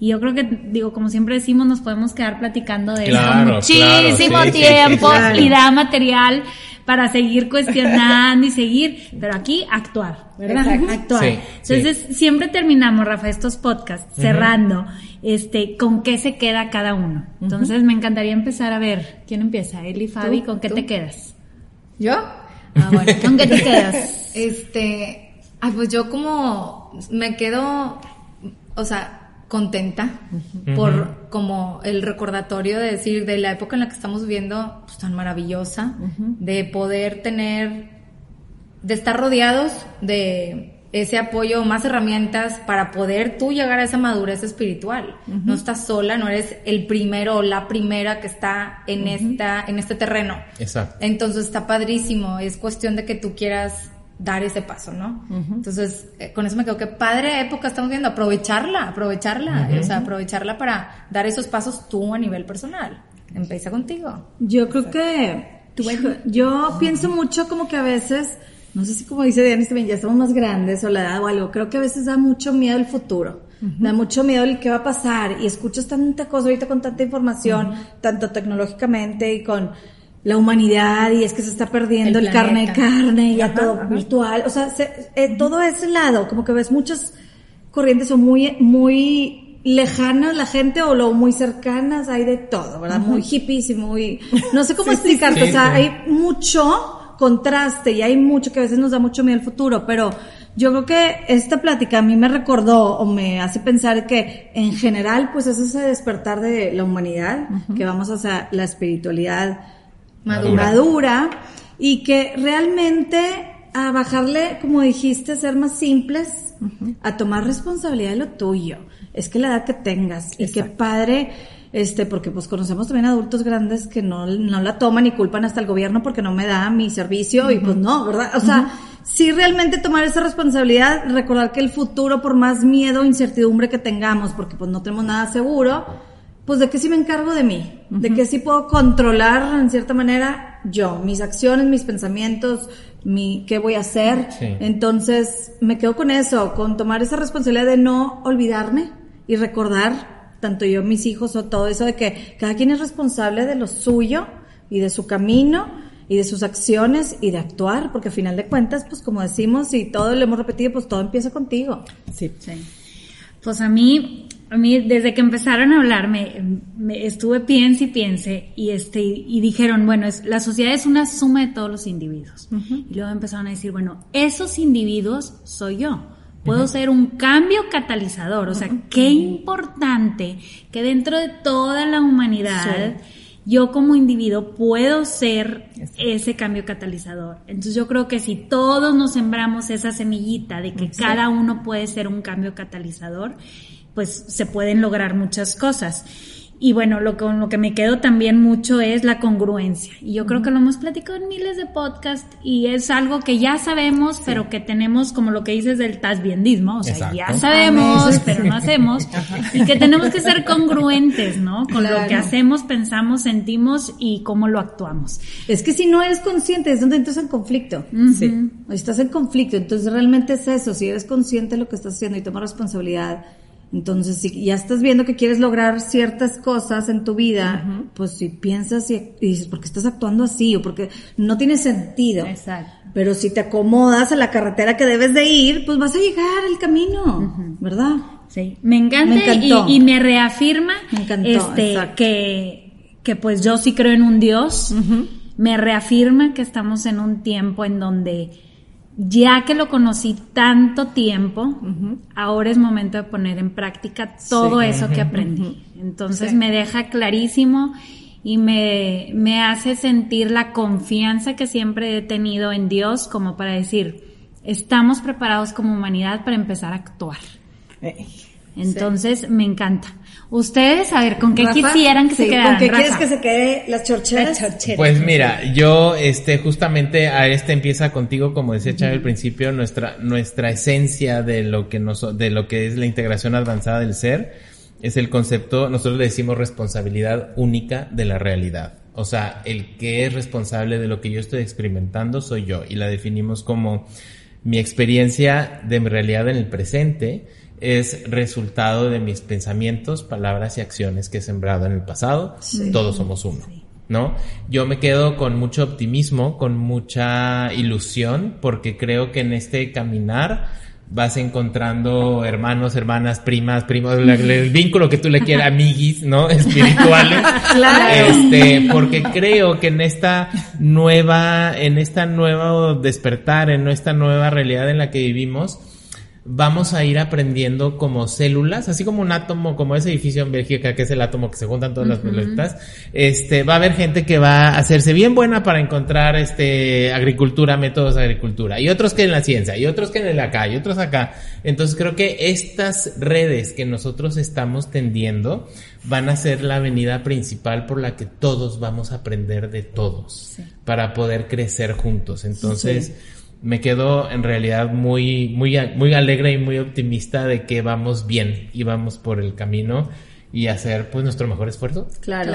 Y yo creo que, digo, como siempre decimos, nos podemos quedar platicando de Claro, claro, muchísimo sí, tiempo y da material para seguir cuestionando y seguir, pero aquí actuar, ¿verdad? Exacto. [LAUGHS] Actuar. Sí, sí. Entonces, siempre terminamos, Rafa, estos podcasts cerrando, este, con qué se queda cada uno. Entonces, me encantaría empezar a ver, ¿quién empieza? Eli, Fabi, ¿con qué tú. te quedas? ¿Yo? Ah, bueno. ¿Con qué te quedas? [LAUGHS] Este, ay, pues yo como me quedo, o sea, contenta por como el recordatorio de decir de la época en la que estamos viviendo, pues tan maravillosa, de poder tener, de estar rodeados de ese apoyo, más herramientas para poder tú llegar a esa madurez espiritual. No estás sola, no eres el primero o la primera que está en esta, en este terreno. Exacto. Entonces está padrísimo, es cuestión de que tú quieras dar ese paso, ¿no? Entonces, eh, con eso me quedo que padre época estamos viendo, aprovecharla, aprovecharla, o sea, aprovecharla para dar esos pasos tú a nivel personal. Empieza contigo. Yo creo que hijo, yo pienso mucho como que a veces, no sé si como dice Diana, ya estamos más grandes o la edad o algo, creo que a veces da mucho miedo el futuro. Da mucho miedo el qué va a pasar y escuchas tanta cosa ahorita con tanta información, tanto tecnológicamente y con la humanidad y es que se está perdiendo El el, carne de carne y ya Ajá, todo ajá. virtual, o sea, se- eh, todo ese lado, como que ves muchas corrientes son muy, muy lejanas la gente o lo muy cercanas, hay de todo, ¿verdad? Muy hippies y muy, no sé cómo explicarte, sí, o sea, hay mucho contraste y hay mucho que a veces nos da mucho miedo el futuro, pero yo creo que esta plática a mí me recordó o me hace pensar que en general pues es ese despertar de la humanidad, que vamos hacia la espiritualidad Madura. madura y que realmente a bajarle, como dijiste, ser más simples, a tomar responsabilidad de lo tuyo. Es que la edad que tengas y que padre, este, porque pues conocemos también adultos grandes que no, no la toman y culpan hasta el gobierno porque no me da mi servicio y pues no, ¿verdad? O sea, sí realmente tomar esa responsabilidad, recordar que el futuro, por más miedo, incertidumbre que tengamos, porque pues no tenemos nada seguro, pues de qué sí me encargo de mí, de qué sí puedo controlar en cierta manera yo, mis acciones, mis pensamientos, mi qué voy a hacer. Sí. Entonces, me quedo con eso, con tomar esa responsabilidad de no olvidarme y recordar tanto yo, mis hijos o todo eso de que cada quien es responsable de lo suyo y de su camino y de sus acciones y de actuar, porque al final de cuentas, pues como decimos y todo lo hemos repetido, pues todo empieza contigo. Sí. Pues a mí, a mí desde que empezaron a hablar, me, me estuve piense y piense y este y dijeron, bueno, es, la sociedad es una suma de todos los individuos. Y luego empezaron a decir, bueno, esos individuos soy yo. Puedo ser un cambio catalizador, o sea, qué importante que dentro de toda la humanidad yo como individuo puedo ser ese cambio catalizador. Entonces yo creo que si todos nos sembramos esa semillita de que cada uno puede ser un cambio catalizador, pues se pueden lograr muchas cosas. Y bueno, lo con lo que me quedo también mucho es la congruencia. Y yo creo que lo hemos platicado en miles de podcasts y es algo que ya sabemos, pero que tenemos como lo que dices del tasbiendismo. O sea, ya sabemos, pero no hacemos. [LAUGHS] y que tenemos que ser congruentes, ¿no? Con lo que hacemos, pensamos, sentimos y cómo lo actuamos. Es que si no eres consciente, es donde entras en conflicto. Sí. Estás en conflicto. Entonces realmente es eso. Si eres consciente de lo que estás haciendo y tomas responsabilidad, entonces, si ya estás viendo que quieres lograr ciertas cosas en tu vida, pues si piensas y, dices, ¿por qué estás actuando así? O porque no tiene sentido. Exacto. Pero si te acomodas a la carretera que debes de ir, pues vas a llegar al camino, ¿verdad? Sí. Me encanta y, me reafirma este, que, que pues yo sí creo en un Dios. Me reafirma que estamos en un tiempo en donde ya que lo conocí tanto tiempo, ahora es momento de poner en práctica todo eso que aprendí. Entonces me deja clarísimo y me, me hace sentir la confianza que siempre he tenido en Dios como para decir, estamos preparados como humanidad para empezar a actuar. Entonces me encanta. Ustedes, a ver, ¿con qué quisieran que se quedaran? ¿Con qué quieres que se quede las chorcheras? Pues mira, yo, este, justamente a este empieza contigo, como decía Chávez al principio, nuestra, nuestra esencia de lo que nos, de lo que es la integración avanzada del ser, es el concepto, nosotros le decimos responsabilidad única de la realidad. O sea, el que es responsable de lo que yo estoy experimentando soy yo, y la definimos como mi experiencia de mi realidad en el presente, es resultado de mis pensamientos, palabras y acciones que he sembrado en el pasado. Todos somos uno. ¿No? Yo me quedo con mucho optimismo, con mucha ilusión, porque creo que en este caminar vas encontrando hermanos, hermanas, primas, primos, el, vínculo que tú le quieras, [LAUGHS] amiguis, ¿no? Espirituales. [LAUGHS] claro. Este, porque creo que en esta nueva, en esta nuevo despertar, en esta nueva realidad en la que vivimos, vamos a ir aprendiendo como células, así como un átomo, como ese edificio en Bélgica, que es el átomo que se juntan todas las células, este, va a haber gente que va a hacerse bien buena para encontrar, este, agricultura, métodos de agricultura, y otros que en la ciencia, y otros que en el acá, y otros acá. Entonces creo que estas redes que nosotros estamos tendiendo van a ser la avenida principal por la que todos vamos a aprender de todos, para poder crecer juntos. Entonces, me quedo en realidad muy, muy, muy alegre y muy optimista de que vamos bien y vamos por el camino y hacer pues nuestro mejor esfuerzo. Claro.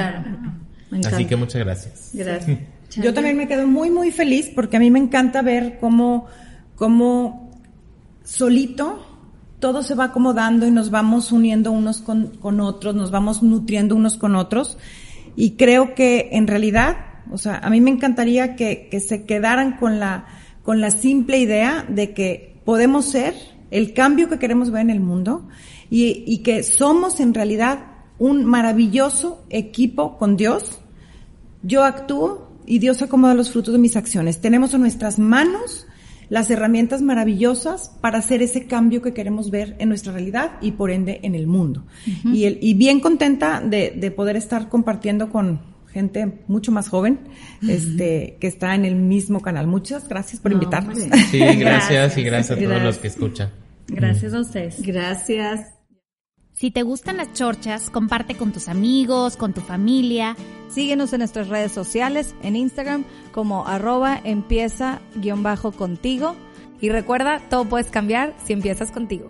Así que muchas gracias. Gracias. Yo también me quedo muy, muy feliz porque a mí me encanta ver cómo, cómo solito todo se va acomodando y nos vamos uniendo unos con, con otros, nos vamos nutriendo unos con otros. Y creo que en realidad, o sea, a mí me encantaría que, que se quedaran con la, con la simple idea de que podemos ser el cambio que queremos ver en el mundo y, que somos en realidad un maravilloso equipo con Dios. Yo actúo y Dios acomoda los frutos de mis acciones. Tenemos en nuestras manos las herramientas maravillosas para hacer ese cambio que queremos ver en nuestra realidad y por ende en el mundo. y, el, y bien contenta de, de poder estar compartiendo con, gente mucho más joven, este, que está en el mismo canal. Muchas gracias por invitarnos. Sí, gracias, y gracias a todos los que escuchan. Gracias a ustedes. Gracias. Si te gustan las chorchas, comparte con tus amigos, con tu familia. Síguenos en nuestras redes sociales, en Instagram como arroba empieza guion bajo contigo. Y recuerda, todo puedes cambiar si empiezas contigo.